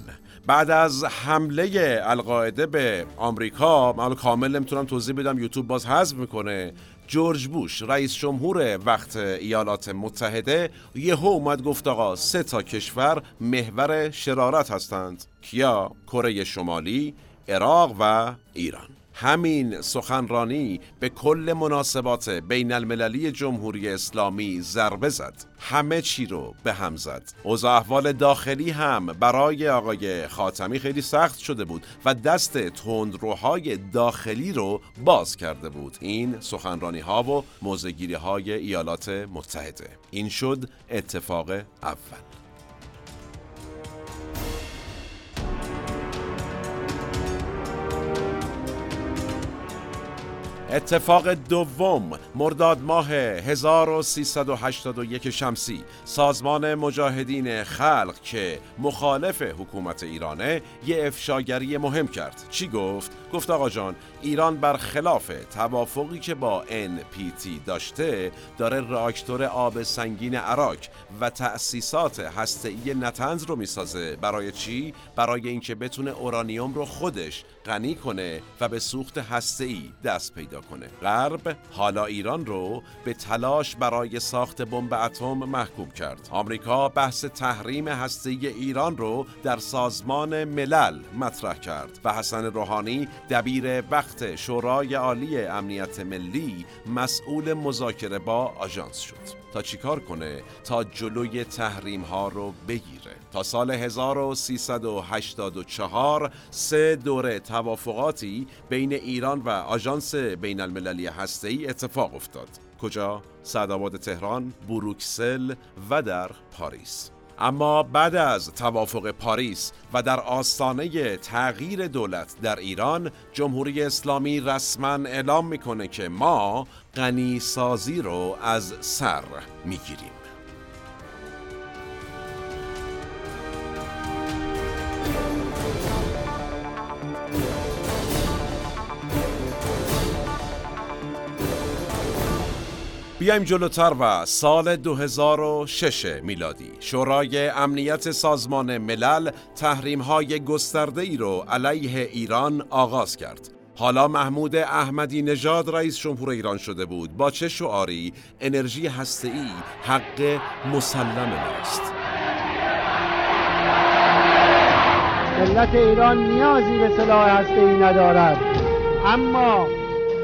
بعد از حمله القاعده به آمریکا من کامل نمی‌تونم توضیح بدم یوتیوب باز حذف می‌کنه جورج بوش رئیس جمهور وقت ایالات متحده یهو اومد گفت آقا سه تا کشور محور شرارت هستند کیا؟ کره شمالی عراق و ایران. همین سخنرانی به کل مناسبات بین المللی جمهوری اسلامی ضربه زد. همه چی رو به هم زد. اوضاع احوال داخلی هم برای آقای خاتمی خیلی سخت شده بود و دست تندروهای داخلی رو باز کرده بود. این سخنرانی ها و موزگیری های ایالات متحده. این شد اتفاق اول. اتفاق دوم مرداد ماه 1381 شمسی سازمان مجاهدین خلق که مخالف حکومت ایرانه یه افشاگری مهم کرد چی گفت؟ گفت آقا جان ایران برخلاف توافقی که با NPT داشته داره راکتور آب سنگین عراق و تأسیسات هسته‌ای نتنز رو می‌سازه برای چی؟ برای اینکه بتونه اورانیوم رو خودش غنی کنه و به سوخت هسته‌ای دست پیدا کنه. غرب حالا ایران رو به تلاش برای ساخت بمب اتم محکوم کرد. آمریکا بحث تحریم هسته‌ای ایران رو در سازمان ملل مطرح کرد و حسن روحانی دبیر وقت شورای عالی امنیت ملی مسئول مذاکره با آژانس شد. تا چیکار کنه؟ تا جلوی تحریم ها رو بگیره. تا سال 1384 سه دوره توافقاتی بین ایران و آژانس بین المللی هسته‌ای اتفاق افتاد. کجا؟ سعدآباد تهران، بروکسل و در پاریس. اما بعد از توافق پاریس و در آستانه تغییر دولت در ایران جمهوری اسلامی رسما اعلام می‌کنه که ما غنی سازی رو از سر می‌گیریم. بیایم جلوتر و سال 2006 میلادی. شورای امنیت سازمان ملل تحریم های گسترده ای رو علیه ایران آغاز کرد. حالا محمود احمدی نژاد رئیس جمهور ایران شده بود. با چه شعاری انرژی هسته‌ای حق مسلم ماست؟ ملت ایران نیازی به سلاح هسته‌ای ندارد. اما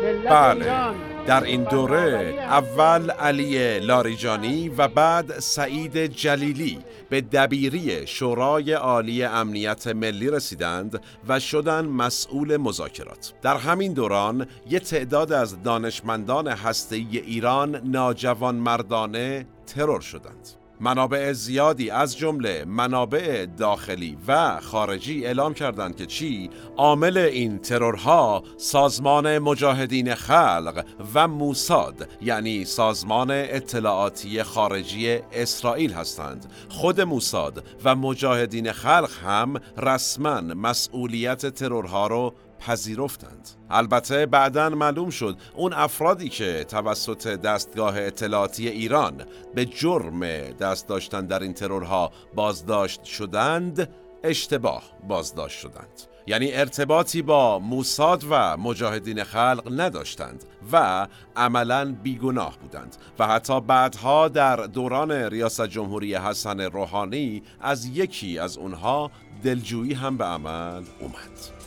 ملت بله. ایران در این دوره اول علی لاریجانی و بعد سعید جلیلی به دبیری شورای عالی امنیت ملی رسیدند و شدند مسئول مذاکرات. در همین دوران یک تعداد از دانشمندان هسته‌ای ایران ناجوان مردانه ترور شدند. منابع زیادی از جمله منابع داخلی و خارجی اعلام کردند که چی؟ عامل این ترورها سازمان مجاهدین خلق و موساد یعنی سازمان اطلاعاتی خارجی اسرائیل هستند. خود موساد و مجاهدین خلق هم رسما مسئولیت ترورها رو پذیرفتند. البته بعدا معلوم شد اون افرادی که توسط دستگاه اطلاعاتی ایران به جرم دست داشتن در این ترورها بازداشت شدند اشتباه بازداشت شدند. یعنی ارتباطی با موساد و مجاهدین خلق نداشتند و عملا بیگناه بودند و حتی بعدها در دوران ریاست جمهوری حسن روحانی از یکی از اونها دلجویی هم به عمل اومد.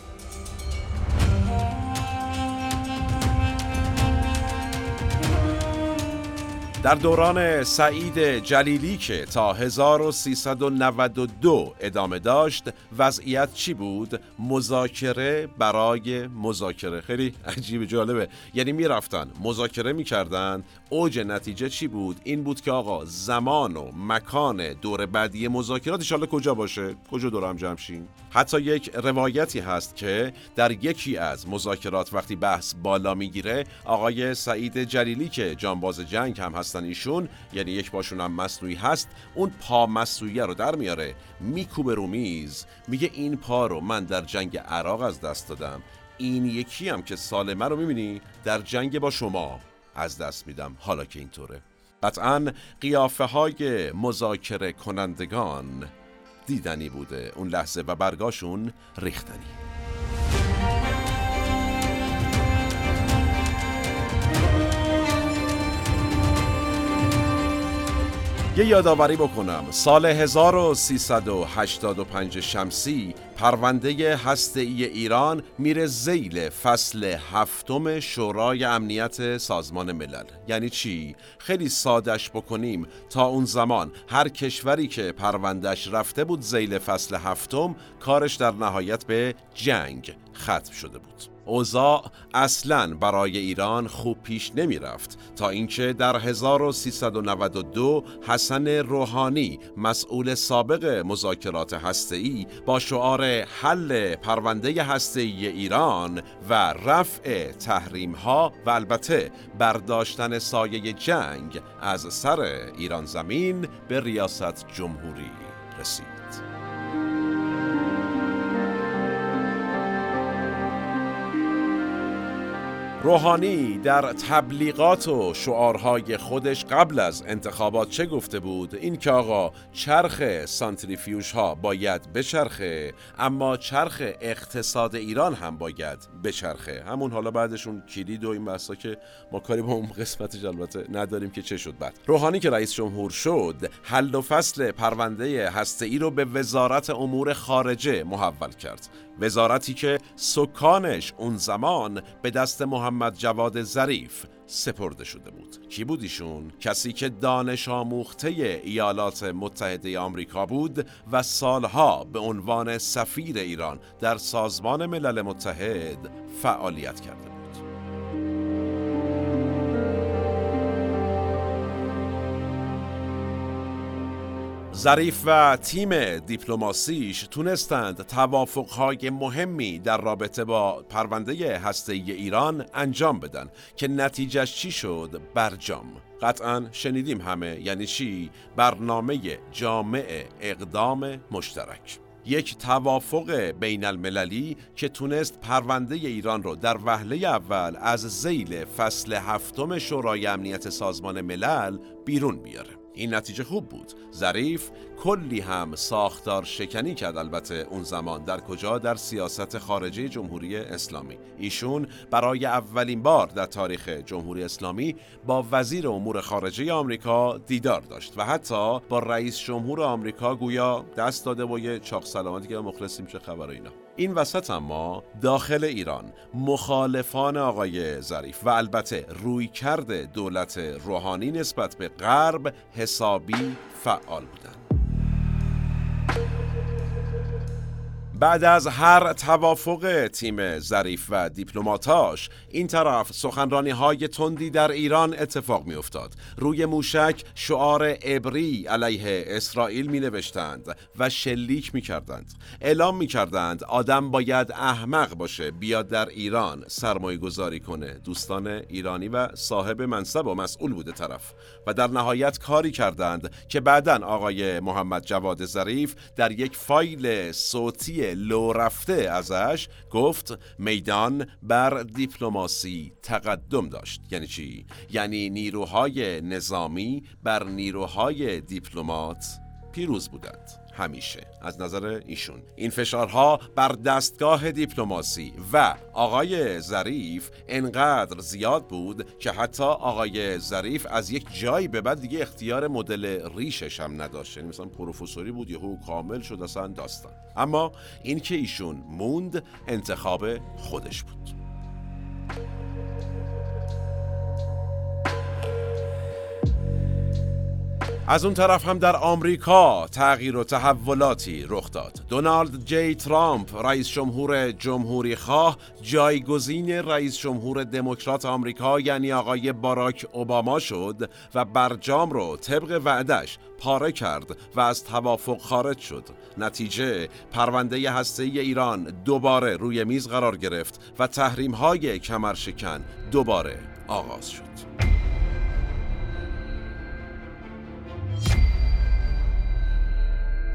در دوران سعید جلیلی که تا 1392 ادامه داشت وضعیت چی بود؟ مذاکره برای مذاکره خیلی عجیب جالبه یعنی می‌رفتن مذاکره می‌کردن اوج نتیجه چی بود؟ این بود که آقا زمان و مکان دور بعدی مذاکرات ایشالا کجا باشه؟ کجا دور هم جمع شیم؟ حتی یک روایتی هست که در یکی از مذاکرات وقتی بحث بالا می‌گیره آقای سعید جلیلی که جانباز جنگ هم هستن ایشون یعنی یک باشون هم مصنوعی هست اون پا مصنوعیه رو در میاره میکوبه رو میز میگه این پا رو من در جنگ عراق از دست دادم. این یکی هم که سالمه رو می‌بینی در جنگ با شما از دست میدم. حالا که اینطوره. قطعا قیافه های مذاکره کنندگان دیدنی بوده. اون لحظه و برگاشون ریختنی. یه یادآوری بکنم. سال 1385 شمسی پرونده ای ایران میره زیل فصل هفتم شورای امنیت سازمان ملل. یعنی چی؟ خیلی سادش بکنیم. تا اون زمان هر کشوری که پروندهش رفته بود زیل فصل هفتم کارش در نهایت به جنگ ختم شده بود. اوضاع اصلا برای ایران خوب پیش نمی رفت تا اینکه در 1392 حسن روحانی مسئول سابق مذاکرات هسته‌ای با شعار حل پرونده هسته‌ای ایران و رفع تحریم ها و البته برداشتن سایه جنگ از سر ایران زمین به ریاست جمهوری رسید. روحانی در تبلیغات و شعارهای خودش قبل از انتخابات چه گفته بود؟ این که آقا چرخ سانتریفیوژ ها باید بچرخه اما چرخ اقتصاد ایران هم باید بچرخه. همون حالا بعدشون کلید و این بحثا که ما کاری با اون قسمتش البته نداریم که چه شد بعد. روحانی که رئیس جمهور شد حل و فصل پرونده هسته ای رو به وزارت امور خارجه محول کرد. وزارتی که سکانش اون زمان به دست محمد جواد ظریف سپرده شده بود. کی بود ایشون؟ کسی که دانش آموخته ایالات متحده آمریکا بود و سالها به عنوان سفیر ایران در سازمان ملل متحد فعالیت کرده ظریف و تیم دیپلماسیش تونستند توافقهای مهمی در رابطه با پرونده هسته ایران انجام بدن که نتیجهش چی شد؟ برجام. قطعا شنیدیم همه یعنی چی؟ برنامه جامع اقدام مشترک. یک توافق بین المللی که تونست پرونده ایران رو در وهله اول از زیل فصل هفتم شورای امنیت سازمان ملل بیرون بیاره. این نتیجه خوب بود. ظریف کلی هم ساختار شکنی کرد البته اون زمان. در کجا؟ در سیاست خارجی جمهوری اسلامی. ایشون برای اولین بار در تاریخ جمهوری اسلامی با وزیر امور خارجه آمریکا دیدار داشت و حتی با رئیس جمهور آمریکا گویا دست داده و یه چاق سلامتی که مخلصیم چه خبر اینا. این وسط اما داخل ایران مخالفان آقای ظریف و البته روی کرده دولت روحانی نسبت به غرب حسابی فعال بودند. بعد از هر توافق تیم ظریف و دیپلماتاش این طرف سخنرانی های تندی در ایران اتفاق می افتاد روی موشک شعار عبری علیه اسرائیل می نوشتند و شلیک می کردند اعلام می کردند آدم باید احمق باشه بیاد در ایران سرمایه گذاری کنه. دوستان ایرانی و صاحب منصب و مسئول بوده طرف. و در نهایت کاری کردند که بعدا آقای محمد جواد ظریف در یک فایل صوتی لو رفته ازش گفت میدان بر دیپلماسی تقدم داشت. یعنی چی؟ یعنی نیروهای نظامی بر نیروهای دیپلمات پیروز بودند. همیشه از نظر ایشون. این فشارها بر دستگاه دیپلماسی و آقای ظریف انقدر زیاد بود که حتی آقای ظریف از یک جایی به بعد دیگه اختیار مدل ریشش هم نداشت. یعنی مثلا پروفسوری بود یهو کامل شد اصلا داستان. اما این که ایشون موند انتخاب خودش بود. از اون طرف هم در آمریکا تغییر و تحولاتی رخ داد. دونالد جی ترامپ رئیس جمهور جمهوری خواه جایگزین رئیس جمهور دموکرات آمریکا یعنی آقای باراک اوباما شد و برجام رو طبق وعدش پاره کرد و از توافق خارج شد. نتیجه پرونده هسته ایران دوباره روی میز قرار گرفت و تحریم های کمرشکن دوباره آغاز شد.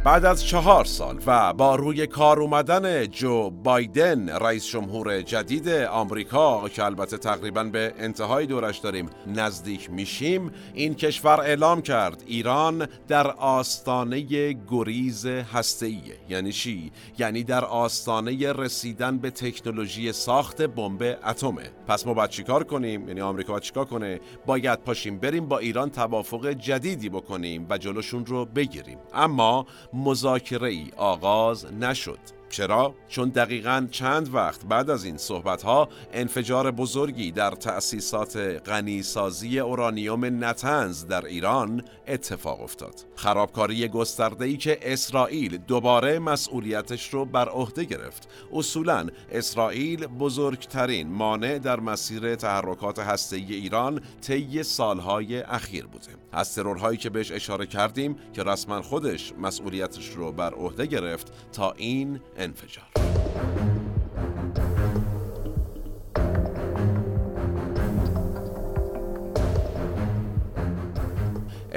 بعد از چهار سال و با روی کار اومدن جو بایدن رئیس جمهور جدید آمریکا که البته تقریبا به انتهای دورش داریم نزدیک میشیم این کشور اعلام کرد ایران در آستانه گریز هسته‌ایه یعنی چی؟ یعنی در آستانه رسیدن به تکنولوژی ساخت بمب اتمه. پس ما باید چیکار کنیم؟ یعنی آمریکا باید چیکار کنه؟ باید پاشیم بریم با ایران توافق جدیدی بکنیم و جلوشون رو بگیریم. اما مذاکره ای آغاز نشد. چرا؟ چون دقیقا چند وقت بعد از این صحبت ها انفجار بزرگی در تأسیسات غنیسازی اورانیوم نتنز در ایران اتفاق افتاد. خرابکاری گسترده ای که اسرائیل دوباره مسئولیتش رو بر عهده گرفت. اصولا اسرائیل بزرگترین مانع در مسیر تحرکات هسته‌ای ایران طی سالهای اخیر بوده. از ترورهایی که بهش اشاره کردیم که رسما خودش مسئولیتش رو بر عهده گرفت تا این انفجار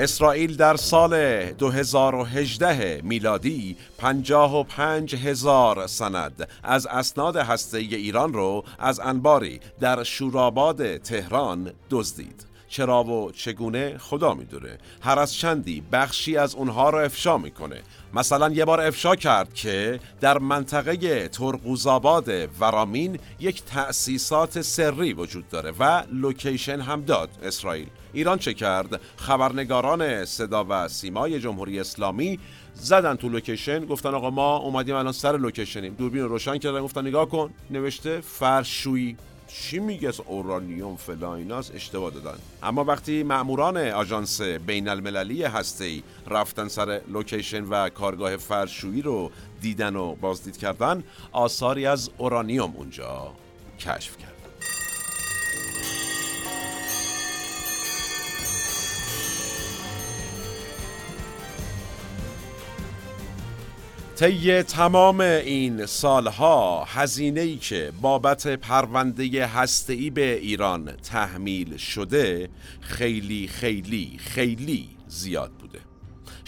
اسرائیل در سال 2018 میلادی 55 هزار سند از اسناد هسته ایران رو از انباری در شوراباد تهران دزدید. چرا و چگونه خدا می‌دونه. هر از چندی بخشی از اونها رو افشا می‌کنه. مثلا یه بار افشا کرد که در منطقه ترقوزآباد ورامین یک تأسیسات سری وجود داره و لوکیشن هم داد اسرائیل. ایران چه کرد؟ خبرنگاران صدا و سیمای جمهوری اسلامی زدن تو location گفتن آقا ما اومدیم الان سر location یم. دوربین رو روشن کردن گفتن نگاه کن نوشته فرش‌شویی. چی میگه اورانیوم فلان ایناست اشتباه دادن. اما وقتی ماموران آژانس بین المللی هسته رفتن سر location و کارگاه فرش‌شویی رو دیدن و بازدید کردن آثاری از اورانیوم اونجا کشف کرد طی تمام این سالها هزینه ای که بابت پرونده هسته‌ای به ایران تحمیل شده خیلی خیلی خیلی زیاد.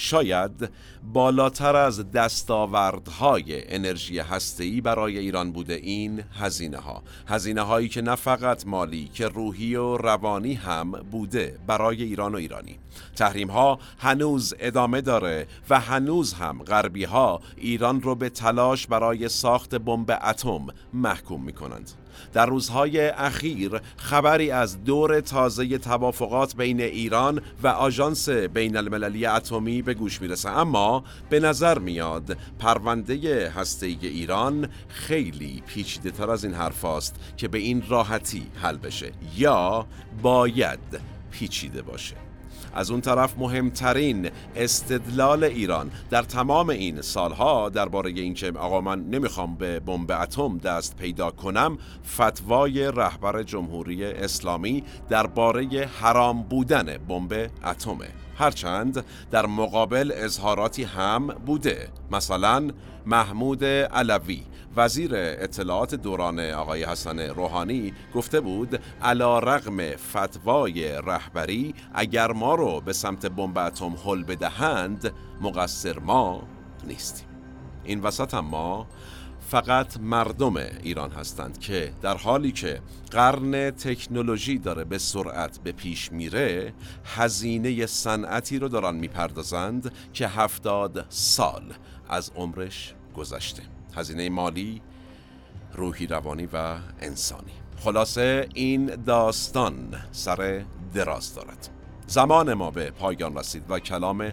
شاید بالاتر از دستاوردهای انرژی هسته‌ای برای ایران بوده این هزینه ها هزینه هایی که نه فقط مالی که روحی و روانی هم بوده برای ایران و ایرانی. تحریم ها هنوز ادامه داره و هنوز هم غربی ها ایران رو به تلاش برای ساخت بمب اتم محکوم می کنند در روزهای اخیر خبری از دور تازه توافقات بین ایران و آژانس بین المللی اتمی به گوش می‌رسه. اما به نظر میاد پرونده هسته ایران خیلی پیچیده تر از این حرف است که به این راحتی حل بشه یا باید پیچیده باشه. از اون طرف مهمترین استدلال ایران در تمام این سالها درباره اینکه آقا من نمی‌خوام به بمب اتم دست پیدا کنم فتوای رهبر جمهوری اسلامی درباره حرام بودن بمب اتمه. هرچند در مقابل اظهاراتی هم بوده. مثلا محمود علوی وزیر اطلاعات دوران آقای حسن روحانی گفته بود علا رغم فتوای رهبری اگر ما رو به سمت بمب اتم حل بدهند مقصر ما نیستیم. این وسط ما فقط مردم ایران هستند که در حالی که قرن تکنولوژی داره به سرعت به پیش میره هزینه صنعتی رو دارن می‌پردازند که هفتاد سال از عمرش گذشته. هزینه مالی روحی روانی و انسانی. خلاصه این داستان سر دراز دارد. زمان ما به پایان رسید و کلام